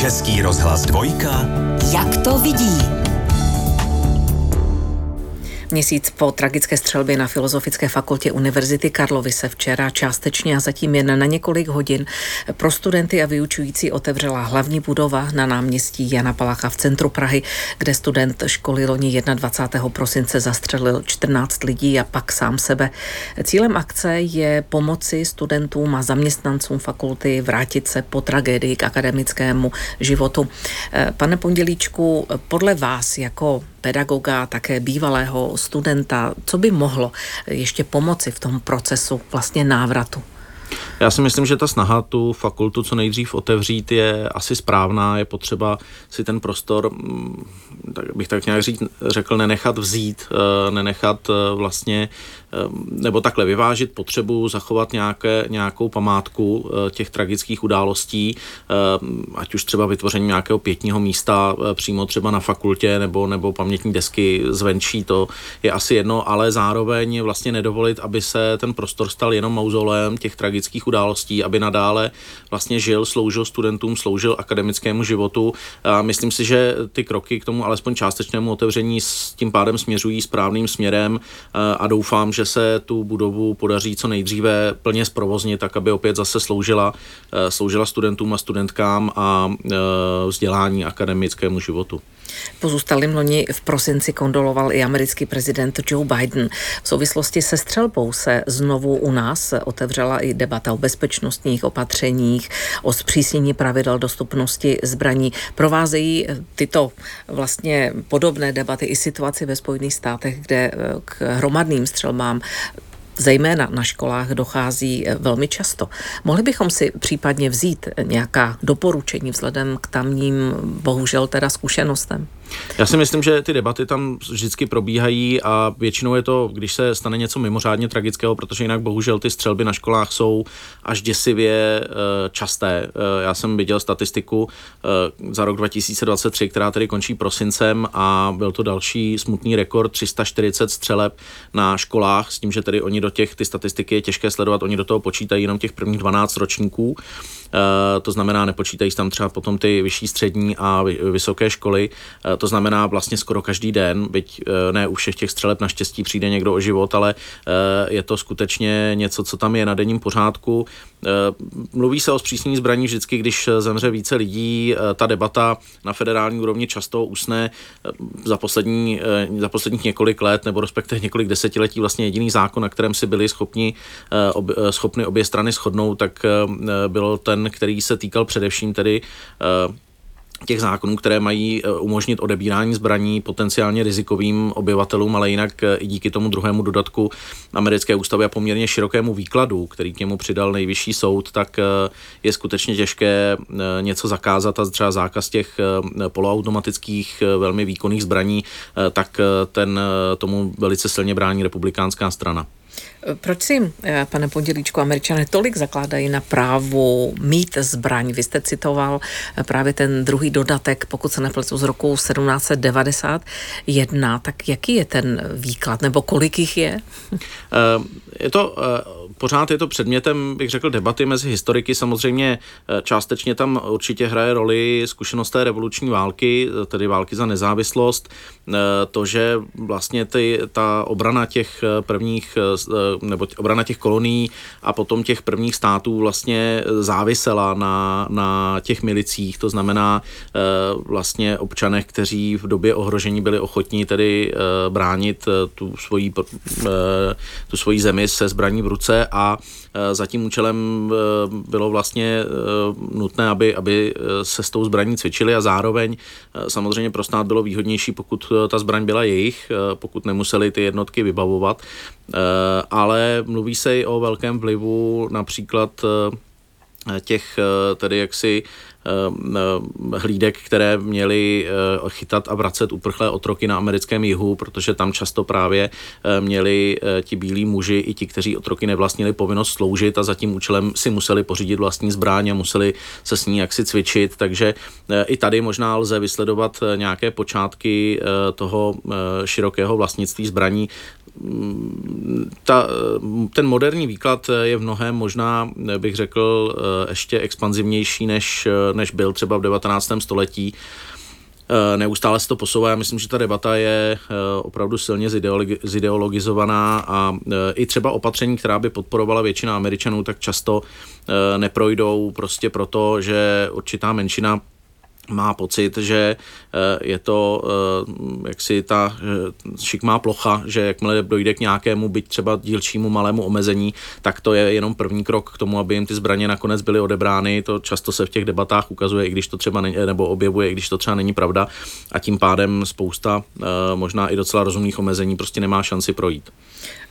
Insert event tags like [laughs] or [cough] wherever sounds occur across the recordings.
Český rozhlas dvojka. Jak to vidí? Měsíc po tragické střelbě na Filozofické fakultě Univerzity Karlovy se včera částečně a zatím jen na několik hodin pro studenty a vyučující otevřela hlavní budova na náměstí Jana Palacha v centru Prahy, kde student školy loni 21. prosince zastřelil 14 lidí a pak sám sebe. Cílem akce je pomoci studentům a zaměstnancům fakulty vrátit se po tragédii k akademickému životu. Pane Pondělíčku, podle vás jako pedagoga, také bývalého studenta, co by mohlo ještě pomoci v tom procesu vlastně návratu? Já si myslím, že ta snaha tu fakultu co nejdřív otevřít je asi správná, je potřeba si ten prostor, mm, tak bych tak nějak říct, řekl, nenechat vzít, eh, nenechat eh, vlastně Ehm, nebo takhle vyvážit potřebu zachovat nějaké, nějakou památku eh, těch tragických událostí, ať už třeba vytvoření nějakého pětního místa eh, přímo třeba na fakultě nebo, nebo pamětní desky zvenčí, to je asi jedno, ale zároveň vlastně nedovolit, aby se ten prostor stal jenom mauzolem těch tragických událostí, aby nadále vlastně žil, sloužil studentům, sloužil akademickému životu. A myslím si, že ty kroky k tomu alespoň částečnému otevření s tím pádem směřují správným směrem a doufám, že se tu budovu podaří co nejdříve plně zprovoznit, tak aby opět zase sloužila, sloužila studentům a studentkám a vzdělání akademickému životu. Pozůstalým loni v prosinci kondoloval i americký prezident Joe Biden. V souvislosti se střelbou se znovu u nás otevřela i debata bezpečnostních opatřeních, o zpřísnění pravidel dostupnosti zbraní. Provázejí tyto vlastně podobné debaty i situaci ve Spojených státech, kde k hromadným střelbám zejména na školách dochází eh, velmi často. Mohli bychom si případně vzít nějaká doporučení vzhledem k tamním, bohužel teda zkušenostem? Já si myslím, že ty debaty tam vždycky probíhají a většinou je to, když se stane něco mimořádně tragického, protože jinak bohužel ty střelby na školách jsou až děsivě uh, časté. Uh, já jsem viděl statistiku uh, za rok 2023, která tedy končí prosincem a byl to další smutný rekord 340 střeleb na školách, s tím, že tedy oni do těch, ty statistiky je těžké sledovat, oni do toho počítají jenom těch prvních 12 ročníků. To znamená, nepočítají tam třeba potom ty vyšší střední a vysoké školy. To znamená vlastně skoro každý den, byť eh, ne u všech těch střeleb naštěstí přijde někdo o život, ale eh, je to skutečně něco, co tam je na denním pořádku. Eh, mluví se o zpřísnění zbraní vždycky, když zemře více lidí. Ta debata na federální úrovni často usne za, poslední, za posledních několik let, nebo respektive několik desetiletí vlastně jediný zákon, na kterém si byli schopni, ob, schopny obě strany shodnout, tak byl ten, který se týkal především tedy těch zákonů, které mají eh, umožnit odebírání zbraní potenciálně rizikovým obyvatelům, ale jinak eh, i díky tomu druhému dodatku americké ústavy a poměrně širokému výkladu, který k němu přidal nejvyšší soud, tak eh, je skutečně těžké něco zakázat a třeba zákaz těch poloautomatických velmi výkonných zbraní, tak ten tomu velice silně brání republikánská strana. Proč si, eh, pane Pondělíčku, američané tolik zakládají na právu mít zbraň? Vy jste citoval eh, právě ten druhý dodatek, pokud se nepletu, z roku 1791. Tak jaký je ten výklad, nebo kolik jich je? Je to pořád je to předmětem, bych řekl, debaty mezi historiky. Samozřejmě částečně tam určitě hraje roli zkušenost té revoluční války, tedy války za nezávislost. To, že vlastně ty, ta obrana těch prvních nebo obrana těch kolonií a potom těch prvních států vlastně závisela na, na těch milicích, to znamená eh, vlastně občanech, kteří v době ohrožení byli ochotní tedy eh, bránit eh, tu svoji, tu svoji zemi se zbraní v ruce a za tím účelem bylo vlastně nutné, aby, aby se s tou zbraní cvičili a zároveň samozřejmě pro stát bylo výhodnější, pokud ta zbraň byla jejich, pokud nemuseli ty jednotky vybavovat. Ale mluví se i o velkém vlivu například těch eh, tedy jaksi eh, hlídek, které měly chytat a vracet uprchlé otroky na americkém jihu, protože tam často právě měli ti bílí muži i ti, kteří otroky nevlastnili povinnost sloužit a za tím účelem si museli pořídit vlastní zbraň a museli se s ní jaksi cvičit, takže i tady možná lze vysledovat nějaké počátky toho širokého vlastnictví zbraní ta, ten moderní výklad je v mnohem možná, bych řekl, ještě expanzivnější, než, než byl třeba v 19. století. Neustále se to posouvá. Já myslím, že ta debata je opravdu silně zideologizovaná a i třeba opatření, která by podporovala většina Američanů, tak často neprojdou prostě proto, že určitá menšina má pocit, že eh, je to eh, jaksi ta eh, šikmá plocha, že jakmile dojde k nějakému byť třeba dílčímu malému omezení, tak to je jenom první krok k tomu, aby jim ty zbraně nakonec byly odebrány. To často se v těch debatách ukazuje, i když to třeba není, nebo objevuje, i když to třeba není pravda a tím pádem spousta možná i docela rozumných omezení prostě nemá šanci projít.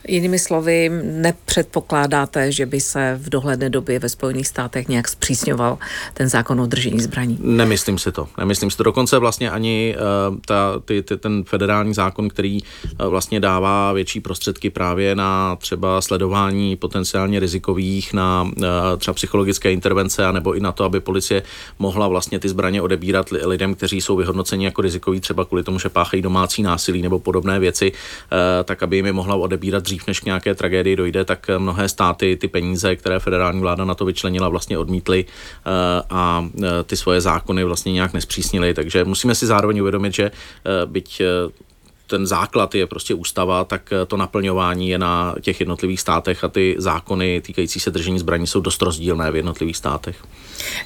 Jinými slovy, nepředpokládáte, že by se v dohledné době ve Spojených státech nějak zpřísňoval ten zákon o držení zbraní? Nemyslím si to. Nemyslím si to. Dokonce vlastně ani uh, ta, ty, ty, ten federální zákon, který uh, vlastně dává větší prostředky právě na třeba sledování potenciálně rizikových, na uh, třeba psychologické intervence, nebo i na to, aby policie mohla vlastně ty zbraně odebírat lidem, kteří jsou vyhodnoceni jako rizikoví, třeba kvůli tomu, že páchají domácí násilí nebo podobné věci, tak aby jim je mohla odebírat dřív, než k nějaké tragédii dojde, tak mnohé státy ty peníze, které federální vláda na to vyčlenila, vlastně odmítly eh, a eh, ty svoje zákony vlastně nějak nespřísnily. Takže musíme si zároveň uvědomit, že eh, byť ten základ je prostě ústava, tak to naplňování je na těch jednotlivých státech a ty zákony týkající se držení zbraní jsou dost rozdílné v jednotlivých státech.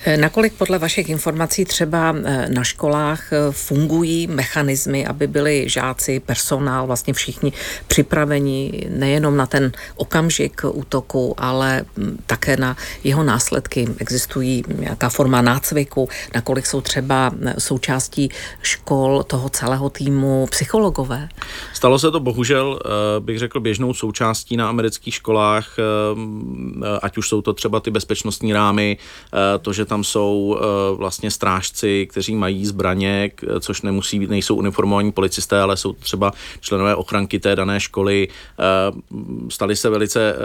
Eh, nakolik podle vašich informací třeba eh, na školách eh, fungují mechanismy, aby byli žáci, personál, vlastně všichni připraveni nejenom na ten okamžik útoku, ale hm, také na jeho následky? Existují nějaká forma nácviku, nakolik jsou třeba součástí škol toho celého týmu psychologové? Stalo se to bohužel, bych řekl, běžnou součástí na amerických školách, ať už jsou to třeba ty bezpečnostní rámy, to, že tam jsou eh, vlastně strážci, kteří mají zbraně, což nemusí být, nejsou uniformovaní policisté, ale jsou třeba členové ochranky té dané školy. Eh, staly se velice eh,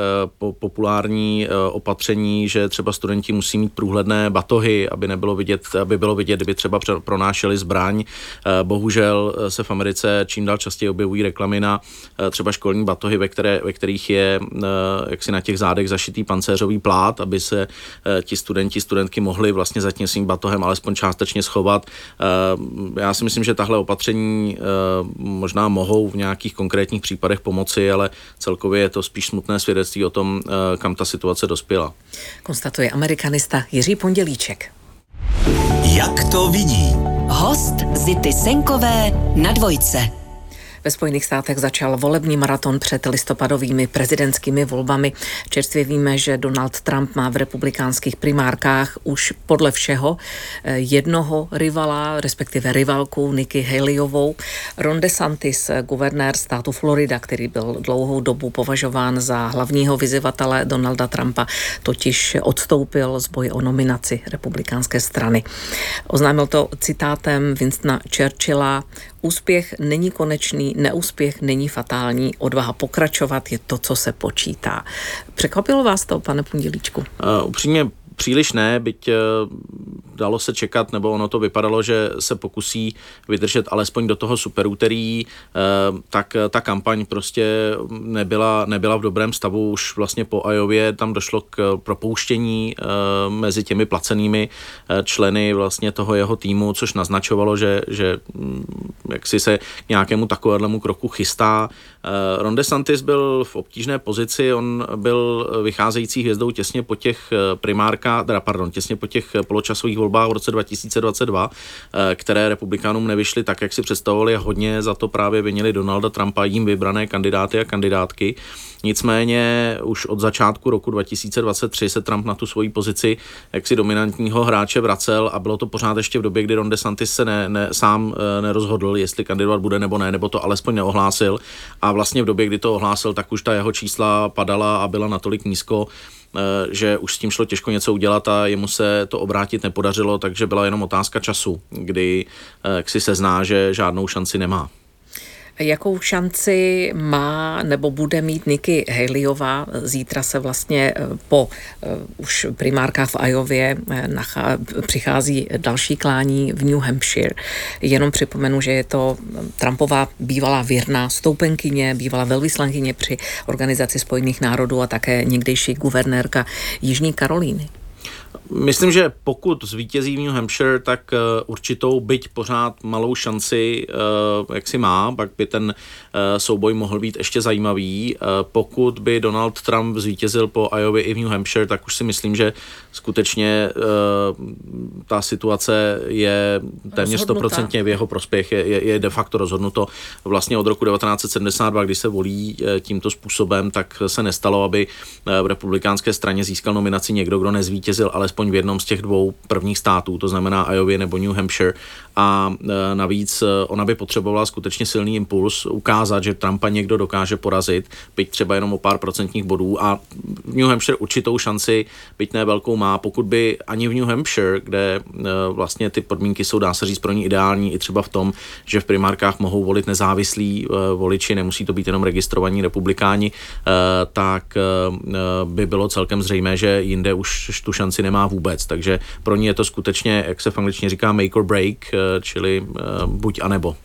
populární opatření, že třeba studenti musí mít průhledné batohy, aby nebylo vidět, aby bylo vidět, kdyby třeba pronášeli zbraň. Bohužel se v Americe čím dál častěji objevují reklamy na třeba školní batohy, ve, které, ve kterých je jaksi na těch zádech zašitý pancéřový plát, aby se ti studenti, studentky mohly vlastně za tím svým batohem alespoň částečně schovat. Eh, já si myslím, že tahle opatření eh, možná mohou v nějakých konkrétních případech pomoci, ale celkově je to spíš smutné svědectví o tom, eh, kam ta situace dospěla. Konstatuje amerikanista Jiří Pondělíček. Jak to vidí? Host Zity Senkové na dvojce. Ve Spojených státech začal volební maraton před listopadovými prezidentskými volbami. Čerstvě víme, že Donald Trump má v republikánských primárkách už podle všeho eh, jednoho rivala, respektive rivalku Nikki Haleyovou. Ron DeSantis, guvernér státu Florida, který byl dlouhou dobu považován za hlavního vyzývatele Donalda Trumpa, totiž odstoupil z boje o nominaci republikánské strany. Oznámil to citátem Winstona Churchilla, Úspěch není konečný, neúspěch není fatální, odvaha pokračovat je to, co se počítá. Překvapilo vás to, pane Pundělíčku? Uh, upřímně příliš ne, byť dalo se čekat, nebo ono to vypadalo, že se pokusí vydržet alespoň do toho superúterý, eh, tak ta kampaň prostě nebyla, nebyla v dobrém stavu. Už vlastně po Ajově tam došlo k propouštění eh, mezi těmi placenými eh, členy vlastně toho jeho týmu, což naznačovalo, že, že mm, jak si se k nějakému takovému kroku chystá. Ron DeSantis byl v obtížné pozici, on byl vycházející hvězdou těsně po těch primárkách, teda pardon, těsně po těch poločasových volbách v roce 2022, eh, které republikánům nevyšly tak, jak si představovali a hodně za to právě vinili Donalda Trumpa, jím vybrané kandidáty a kandidátky. Nicméně už od začátku roku 2023 se Trump na tu svoji pozici jaksi dominantního hráče vracel a bylo to pořád ještě v době, kdy Ron DeSantis se ne, ne, sám e, nerozhodl, jestli kandidovat bude nebo ne, nebo to alespoň neohlásil. A vlastně v době, kdy to ohlásil, tak už ta jeho čísla padala a byla natolik nízko, Eh, že už s tím šlo těžko něco udělat a jemu se to obrátit nepodařilo, takže byla jenom otázka času, kdy eh, si sezná, že žádnou šanci nemá. Jakou šanci má nebo bude mít Nikki Haleyová? Zítra se vlastně eh, po uh, už primárkách v Ajově eh, přichází další klání v New Hampshire. Jenom připomenu, že je to Trumpová bývalá věrná stoupenkyně, bývalá velvyslankyně při Organizaci spojených národů a také někdejší guvernérka Jižní Karolíny. Myslím, že pokud zvítězí v New Hampshire, tak uh, určitou, byť pořád malou šanci, uh, jak si má, pak by ten uh, souboj mohl být ještě zajímavý. Pokud by Donald Trump zvítězil po Iowa i v New Hampshire, tak už si myslím, že skutečně ta situace je téměř stoprocentně v jeho prospěch, je, je, de facto rozhodnuto. Vlastně od roku 1972, kdy se volí tímto způsobem, tak se nestalo, aby v republikánské straně získal nominaci někdo, kdo nezvítězil, alespoň v jednom z těch dvou prvních států, to znamená Iowa nebo New Hampshire. A e, navíc e, ona by potřebovala skutečně silný impuls ukázat, že Trumpa někdo dokáže porazit, byť třeba jenom o pár procentních bodů. A v New Hampshire určitou šanci, byť ne velkou má, pokud by ani v New Hampshire, kde e, vlastně ty podmínky jsou, dá se říct, pro ní ideální, i třeba v tom, že v primárkách mohou volit nezávislí voliči, nemusí to být jenom registrovaní republikáni, tak by bylo celkem zřejmé, že jinde už tu šanci nemá vůbec. Takže pro ní je to skutečně, jak se v angličtině říká, make or break, čili eh, buď a nebo.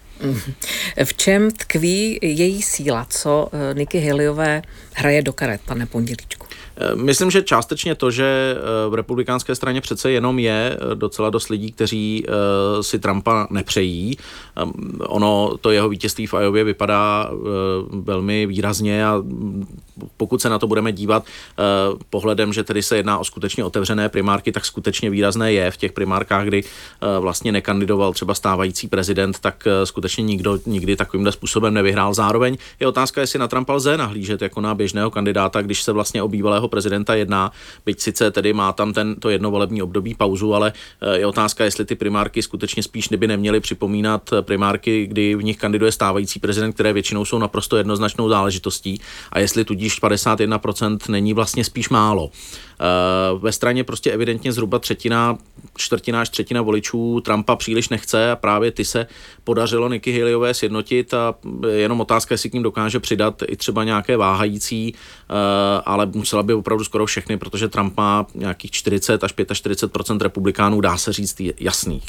V čem tkví její síla, co eh, Niky Haleyové hraje do karet, pane Pondělíčku? Myslím, že částečně to, že v republikánské straně přece jenom je docela dost lidí, kteří si Trumpa nepřejí. Ono, to jeho vítězství v Iově vypadá velmi výrazně a pokud se na to budeme dívat pohledem, že tedy se jedná o skutečně otevřené primárky, tak skutečně výrazné je v těch primárkách, kdy vlastně nekandidoval třeba stávající prezident, tak skutečně nikdo nikdy takovýmhle způsobem nevyhrál. Zároveň je otázka, jestli na Trumpa lze nahlížet jako na běžného kandidáta, když se vlastně o bývalého prezidenta jedná, byť sice tedy má tam ten, to jedno volební období pauzu, ale uh, je otázka, jestli ty primárky skutečně spíš neby neměly připomínat primárky, kdy v nich kandiduje stávající prezident, které většinou jsou naprosto jednoznačnou záležitostí a jestli tudíž 51% není vlastně spíš málo. Eh, ve straně prostě evidentně zhruba třetina, čtvrtina až třetina voličů Trumpa příliš nechce a právě ty se podařilo Nikki Haleyové sjednotit a jenom otázka, jestli k ním dokáže přidat i třeba nějaké váhající, eh, ale musela by opravdu skoro všechny, protože Trump má nějakých 40 až 45% republikánů, dá se říct, jasných.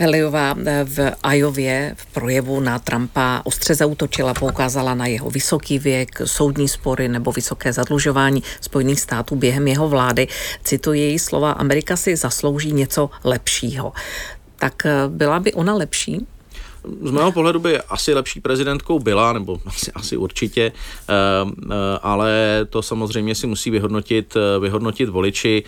Heliová eh, v Ajově v projevu na Trumpa ostře zautočila, poukázala na jeho vysoký věk, soudní spory nebo vysoké zadlužování Spojených států během jeho vlády. Cituji její slova, Amerika si zaslouží něco lepšího. Tak eh, byla by ona lepší? Z mého pohledu by asi lepší prezidentkou byla, nebo asi, asi určitě, eh, eh, ale to samozřejmě si musí vyhodnotit, eh, vyhodnotit voliči.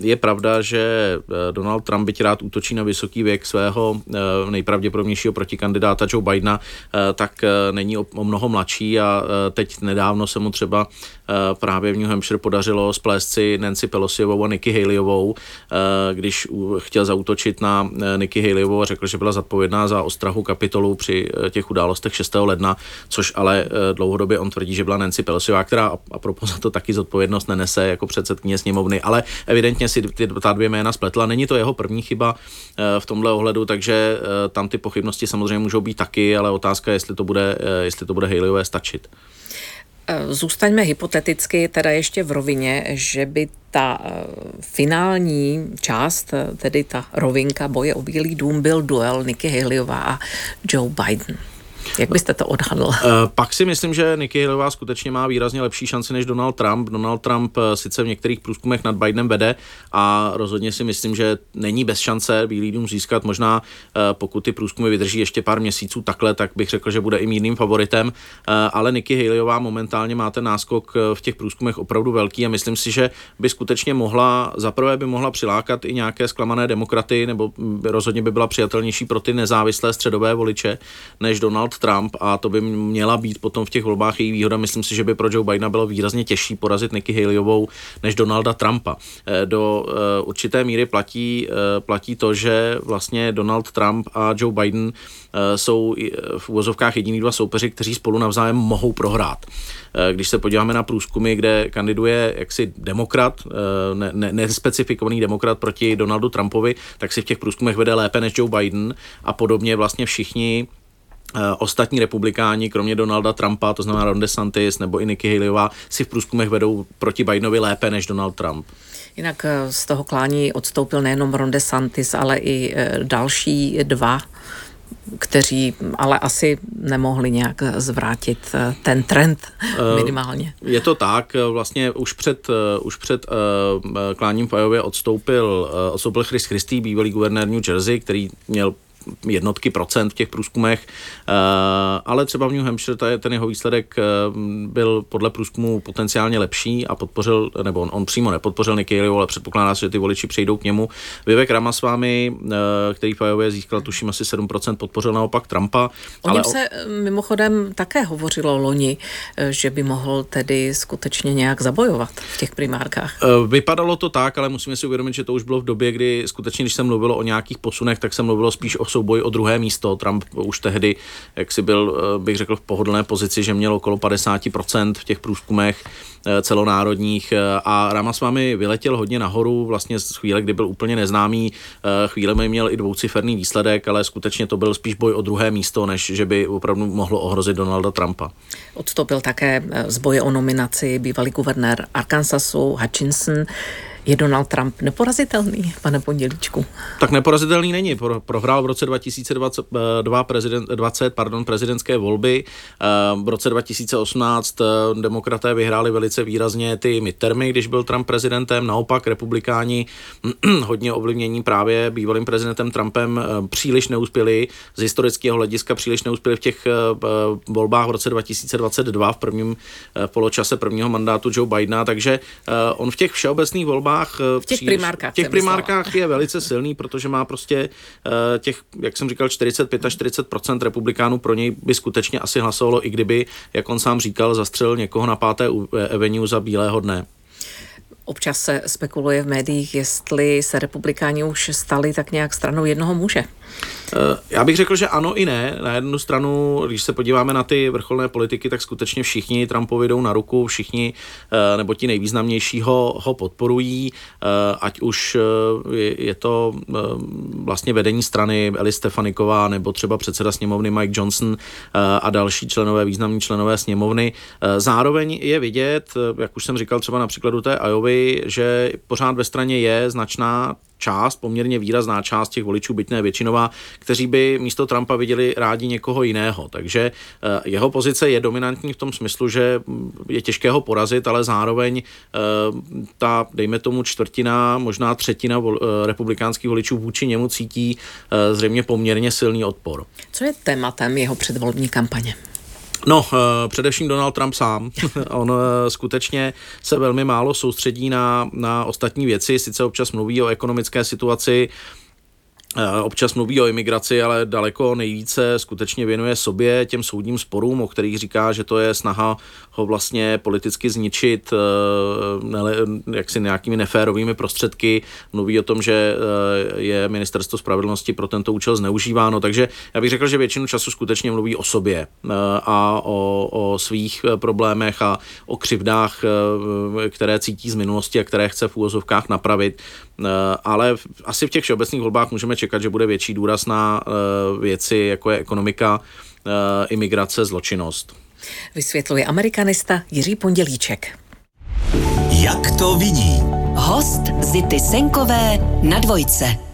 Je pravda, že Donald Trump byť rád útočí na vysoký věk svého nejpravděpodobnějšího protikandidáta Joe Bidena, tak není o mnoho mladší a teď nedávno se mu třeba právě v New Hampshire podařilo splést si Nancy Pelosiovou a Nikki Haleyovou, když chtěl zautočit na Nikki Haleyovou a řekl, že byla zodpovědná za ostrahu kapitolu při eh, těch událostech 6. ledna, což ale eh, dlouhodobě on tvrdí, že byla Nancy Pelosiová, která a propos za to taky zodpovědnost nenese jako předsedkyně sněmovny, ale evidentně si ty, ta dvě jména spletla. Není to jeho první chyba eh, v tomhle ohledu, takže tam ty pochybnosti samozřejmě můžou být taky, ale otázka je, jestli to bude, jestli to bude Haleyové stačit. Zůstaňme hypoteticky teda ještě v rovině, že by ta eh, finální část, eh, tedy ta rovinka boje o Bílý dům, byl duel Nikki Haleyová a Joe Biden. Jak byste to odhadl? Uh, pak si myslím, že Nikki Haleyová skutečně má výrazně lepší šanci než Donald Trump. Donald Trump sice v některých průzkumech nad Bidenem vede a rozhodně si myslím, že není bez šance Bílý dům získat. Možná pokud ty průzkumy vydrží ještě pár měsíců takhle, tak bych řekl, že bude i mírným favoritem. Ale Nikki Haleyová momentálně má ten náskok v těch průzkumech opravdu velký a myslím si, že by skutečně mohla, zaprvé by mohla přilákat i nějaké zklamané demokraty, nebo rozhodně by byla přijatelnější pro ty nezávislé středové voliče než Donald Trump a to by měla být potom v těch volbách její výhoda. Myslím si, že by pro Joe Bidena bylo výrazně těžší porazit Nikki Haleyovou než Donalda Trumpa. Eh, do eh, určité míry platí, eh, platí to, že vlastně Donald Trump a Joe Biden jsou v úvozovkách jediní dva soupeři, kteří spolu navzájem mohou prohrát. Když se podíváme na průzkumy, kde kandiduje jaksi demokrat, nespecifikovaný ne, ne demokrat proti Donaldu Trumpovi, tak si v těch průzkumech vede lépe než Joe Biden a podobně vlastně všichni Ostatní republikáni, kromě Donalda Trumpa, to znamená Ron DeSantis nebo i Nikki Haleyová, si v průzkumech vedou proti Bidenovi lépe než Donald Trump. Jinak z toho klání odstoupil nejenom Ron DeSantis, ale i další dva kteří ale asi nemohli nějak zvrátit eh, ten trend eh, minimálně. Je to tak, vlastně už před, eh, už před kláním v odstoupil, odstoupil Chris Christie, bývalý guvernér New Jersey, který měl jednotky procent v těch průzkumech, eh, ale třeba v New Hampshire ten jeho výsledek eh, byl podle průzkumu potenciálně lepší a podpořil, nebo on, on přímo nepodpořil Nikki ale předpokládá se, že ty voliči přejdou k němu. Vivek Ramaswamy, eh, který v Iowa získal tuším asi 7%, podpořil naopak Trumpa. O něm se mimochodem také hovořilo loni, že by mohl tedy skutečně nějak zabojovat v těch primárkách. Vypadalo to tak, ale musíme si uvědomit, že to už bylo v době, kdy skutečně, když se mluvilo o nějakých posunech, tak se mluvilo spíš o souboj o druhé místo. Trump už tehdy, jak si byl, eh, bych řekl, v pohodlné pozici, že měl okolo 50% v těch průzkumech eh, celonárodních eh, a Ramaswamy vyletěl hodně nahoru, vlastně z chvíle, kdy byl úplně neznámý, chvíle mi měl i dvouciferný výsledek, ale skutečně to byl spíš boj o druhé místo, než že by opravdu mohlo ohrozit Donalda Trumpa. Odstoupil také z boje o nominaci bývalý guvernér Arkansasu Hutchinson. Je Donald Trump neporazitelný, pane Pondělíčku? Tak neporazitelný není. Pro, prohrál v roce 2022 prezident, 20, pardon, prezidentské volby. Eh, v roce 2018 eh, demokraté vyhráli velice výrazně ty midtermy, když byl Trump prezidentem. Naopak republikáni [clears throat] hodně ovlivnění právě bývalým prezidentem Trumpem eh, příliš neuspěli. Z historického hlediska příliš neuspěli v těch volbách v roce 2022 v prvním poločase prvního mandátu Joe Bidena, takže on v těch všeobecných volbách primárkách. Eh, v těch příliš, primárkách. V těch primárkách je velice silný, protože má prostě eh, těch, jak jsem říkal, 45 až 40 republikánů pro něj by skutečně asi hlasovalo, i kdyby, jak on sám říkal, zastřelil někoho na páté Avenue za bílého dne. Občas se spekuluje v médiích, jestli se republikáni už stali tak nějak stranou jednoho muže. Eh, já bych řekl, že ano i ne. Na jednu stranu, když se podíváme na ty vrcholné politiky, tak skutečně všichni Trumpovi jdou na ruku, všichni eh, nebo ti nejvýznamnější ho, ho podporují, eh, ať už je to vlastně vedení strany Eli Stefaniková nebo třeba předseda sněmovny Mike Johnson a další členové, významní členové sněmovny. Zároveň je vidět, jak už jsem říkal třeba na příkladu té Iovy, že pořád ve straně je značná část, poměrně výrazná část těch voličů, byť ne většinová, kteří by místo Trumpa viděli rádi někoho jiného. Takže eh, jeho pozice je dominantní v tom smyslu, že je těžké ho porazit, ale zároveň eh, ta, dejme tomu, čtvrtina, možná třetina eh, republikánských voličů vůči němu cítí zřejmě poměrně silný odpor. Co je tématem jeho předvolební kampaně? No, uh, především Donald Trump sám. [laughs] On uh, skutečně se velmi málo soustředí na, na ostatní věci, sice občas mluví o ekonomické situaci, Eh, občas mluví o imigraci, ale daleko nejvíce skutečně věnuje sobě těm soudním sporům, o kterých říká, že to je snaha ho vlastně politicky zničit eh, jaksi nějakými neférovými prostředky. Mluví o tom, že eh, je ministerstvo spravedlnosti pro tento účel zneužíváno, takže já bych řekl, že většinu času skutečně mluví o sobě a o, o svých problémech a o křivdách, které cítí z minulosti a které chce v úvozovkách napravit. Ale asi v těch všeobecných volbách můžeme čekat čekat, že bude větší důraz na uh, věci, jako je ekonomika, uh, imigrace, zločinnost. Vysvětluje amerikanista Jiří Pondělíček. Jak to vidí? Host Zity Senkové na dvojce.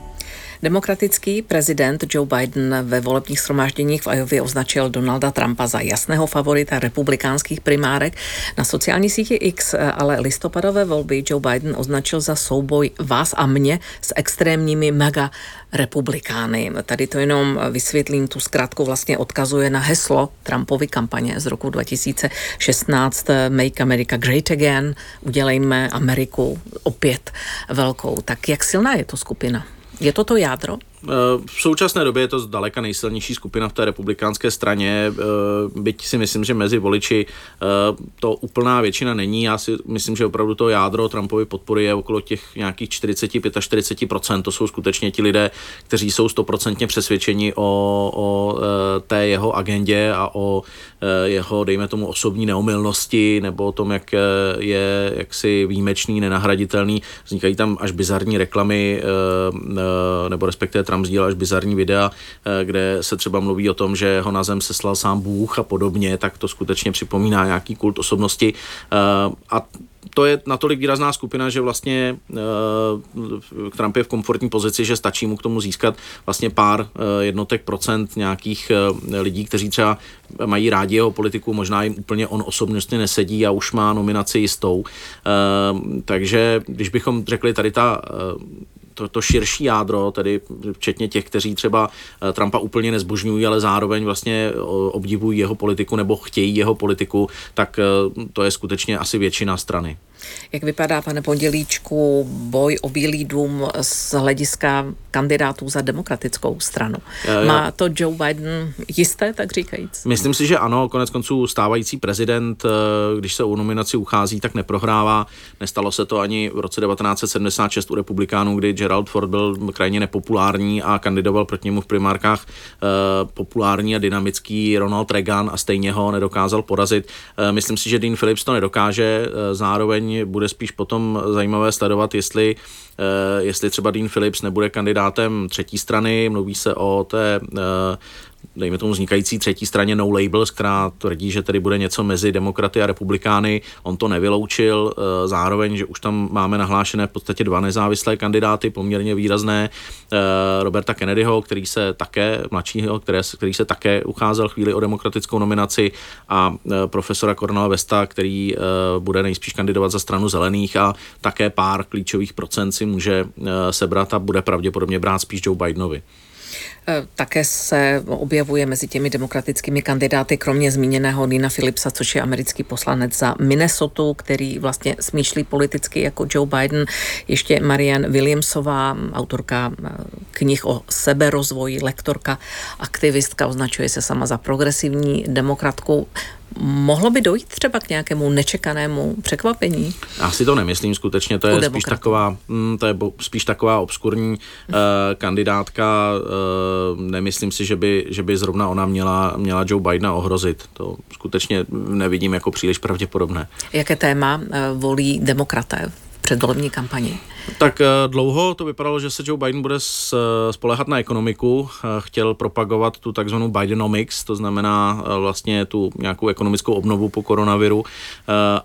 Demokratický prezident Joe Biden ve volebních shromážděních v Ajově označil Donalda Trumpa za jasného favorita republikánských primárek. Na sociální síti X ale listopadové volby Joe Biden označil za souboj vás a mě s extrémními mega republikány. Tady to jenom vysvětlím, tu zkrátku vlastně odkazuje na heslo Trumpovy kampaně z roku 2016 Make America Great Again, udělejme Ameriku opět velkou. Tak jak silná je to skupina? Je to to jádro? Eh, v současné době je to zdaleka nejsilnější skupina v té republikánské straně, eh, byť si myslím, že mezi voliči eh, to úplná většina není. Já si myslím, že opravdu to jádro Trumpovy podpory je okolo těch nějakých 45-40%. To jsou skutečně ti lidé, kteří jsou stoprocentně přesvědčeni o, o té jeho agendě a o jeho, dejme tomu, osobní neomylnosti nebo o tom, jak je jaksi výjimečný, nenahraditelný. Vznikají tam až bizarní reklamy nebo respektive Trump sdílel až bizarní videa, kde se třeba mluví o tom, že ho na zem seslal sám Bůh a podobně, tak to skutečně připomíná nějaký kult osobnosti. A to je natolik výrazná skupina, že vlastně uh, Trump je v komfortní pozici, že stačí mu k tomu získat vlastně pár uh, jednotek procent nějakých uh, lidí, kteří třeba mají rádi jeho politiku, možná jim úplně on osobnostně nesedí a už má nominaci jistou. Uh, takže když bychom řekli tady ta uh, to, to širší jádro, tedy včetně těch, kteří třeba eh, Trumpa úplně nezbožňují, ale zároveň vlastně obdivují jeho politiku nebo chtějí jeho politiku, tak eh, to je skutečně asi většina strany. Jak vypadá, pane Pondělíčku, boj o Bílý dům z hlediska kandidátů za demokratickou stranu? Má to Joe Biden jisté, tak říkajíc? Myslím si, že ano. Konec konců stávající prezident, eh, když se o nominaci uchází, tak neprohrává. Nestalo se to ani v roce 1976 u republikánů, kdy Gerald Ford byl krajně nepopulární a kandidoval proti němu v primárkách eh, populární a dynamický Ronald Reagan a stejně ho nedokázal porazit. Eh, myslím si, že Dean Phillips to nedokáže. Zároveň bude spíš potom zajímavé sledovat, jestli, eh, jestli třeba Dean Phillips nebude kandidátem třetí strany. Mluví se o té eh, dejme tomu vznikající třetí straně No Labels, která tvrdí, že tady bude něco mezi demokraty a republikány. On to nevyloučil, eh, zároveň, že už tam máme nahlášené v podstatě dva nezávislé kandidáty, poměrně výrazné. Eh, Roberta Kennedyho, který se také, mladšího, který, který se také ucházel chvíli o demokratickou nominaci a eh, profesora Cornela Vesta, který bude nejspíš kandidovat za stranu zelených a také pár klíčových procent si může sebrat a bude pravděpodobně brát spíš Joe Bidenovi. Eh, také se objevuje mezi těmi demokratickými kandidáty, kromě zmíněného Nina Philipsa, což je americký poslanec za Minnesota, který vlastně smýšlí politicky jako Joe Biden, ještě Marianne Williamsová, autorka eh, knih o seberozvoji, lektorka, aktivistka, označuje se sama za progresivní demokratku. Mohlo by dojít třeba k nějakému nečekanému překvapení? Já si to nemyslím, skutečně to je spíš taková, mm, to je spíš taková obskurní uh, [laughs] kandidátka. Uh, nemyslím si, že by, že by zrovna ona měla, měla Joe Bidena ohrozit. To skutečně nevidím jako příliš pravděpodobné. Jaké téma uh, volí demokraté předvolební kampani? Tak eh, dlouho to vypadalo, že se Joe Biden bude spolehat na ekonomiku. Eh, chtěl propagovat tu takzvanou Bidenomics, to znamená eh, vlastně tu nějakou ekonomickou obnovu po koronaviru,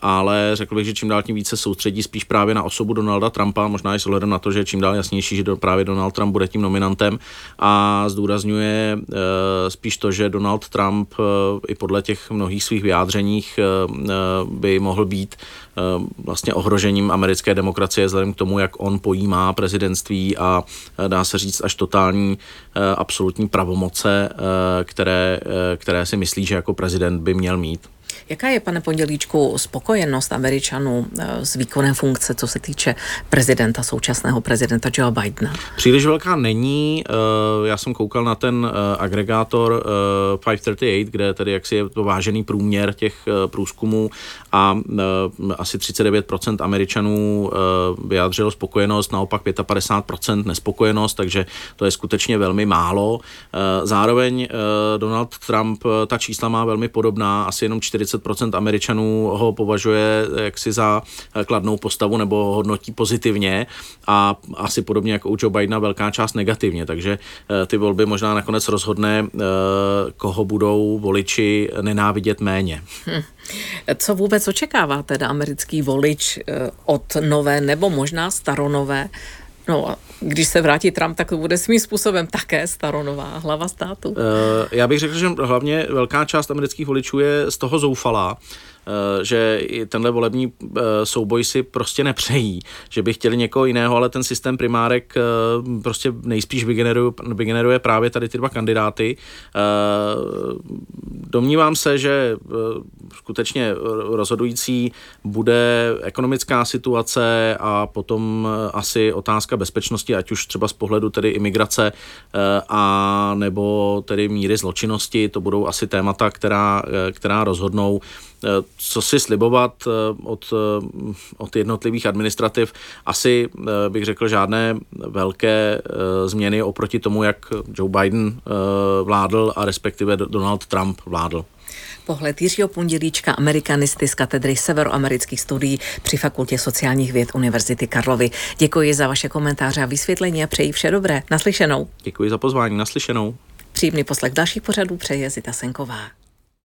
ale řekl bych, že čím dál tím více soustředí spíš právě na osobu Donalda Trumpa, možná i s ohledem na to, že čím dál jasnější, že právě Donald Trump bude tím nominantem a zdůrazňuje spíš to, že Donald Trump i podle těch mnohých svých vyjádřeních by mohl být vlastně ohrožením americké demokracie vzhledem k tomu, jak on pojímá prezidentství a eh, dá se říct až totální eh, absolutní pravomoce, eh, které, které si myslí, že jako prezident by měl mít. Jaká je, pane Pondělíčku, spokojenost Američanů eh, s výkonem funkce, co se týče prezidenta, současného prezidenta Joe Bidena? Příliš velká není. Eh, já jsem koukal na ten eh, agregátor 538, kde tedy jaksi je to vážený průměr těch průzkumů a asi 39% Američanů vyjádřilo spokojenost, naopak 55% nespokojenost, takže to je skutečně velmi málo. Zároveň Donald Trump ta čísla má velmi podobná, asi jenom 40 40% Američanů ho považuje jaksi za kladnou postavu nebo hodnotí pozitivně a asi podobně jako u Joe Bidena velká část negativně, takže eh, ty volby možná nakonec rozhodne, eh, koho budou voliči nenávidět méně. Hm. Co vůbec očekává teda americký volič eh, od nové nebo možná staronové No a když se vrátí Trump, tak to bude svým způsobem také staronová hlava státu. Já bych řekl, že hlavně velká část amerických voličů je z toho zoufalá, Eh, že tenhle volební eh, souboj si prostě nepřejí, že by chtěli někoho jiného, ale ten systém primárek eh, prostě nejspíš vygeneruje, vygeneruje právě tady ty dva kandidáty. Domnívám se, že skutečně rozhodující bude ekonomická situace a potom asi otázka bezpečnosti, ať už třeba z pohledu tedy imigrace a nebo tedy míry zločinnosti, to budou asi témata, která, která rozhodnou Eh, co si slibovat eh, od, eh, od jednotlivých administrativ. Asi bych řekl žádné velké změny oproti tomu, jak Joe Biden vládl a respektive Donald Trump vládl. Pohled Jiřího Pondělíčka, amerikanisty z katedry severoamerických studií při Fakultě sociálních věd Univerzity Karlovy. Děkuji za vaše komentáře a vysvětlení a přeji vše dobré. Naslyšenou. Děkuji za pozvání, naslyšenou. Příjemný poslech dalších pořadů přeje Zita Senková.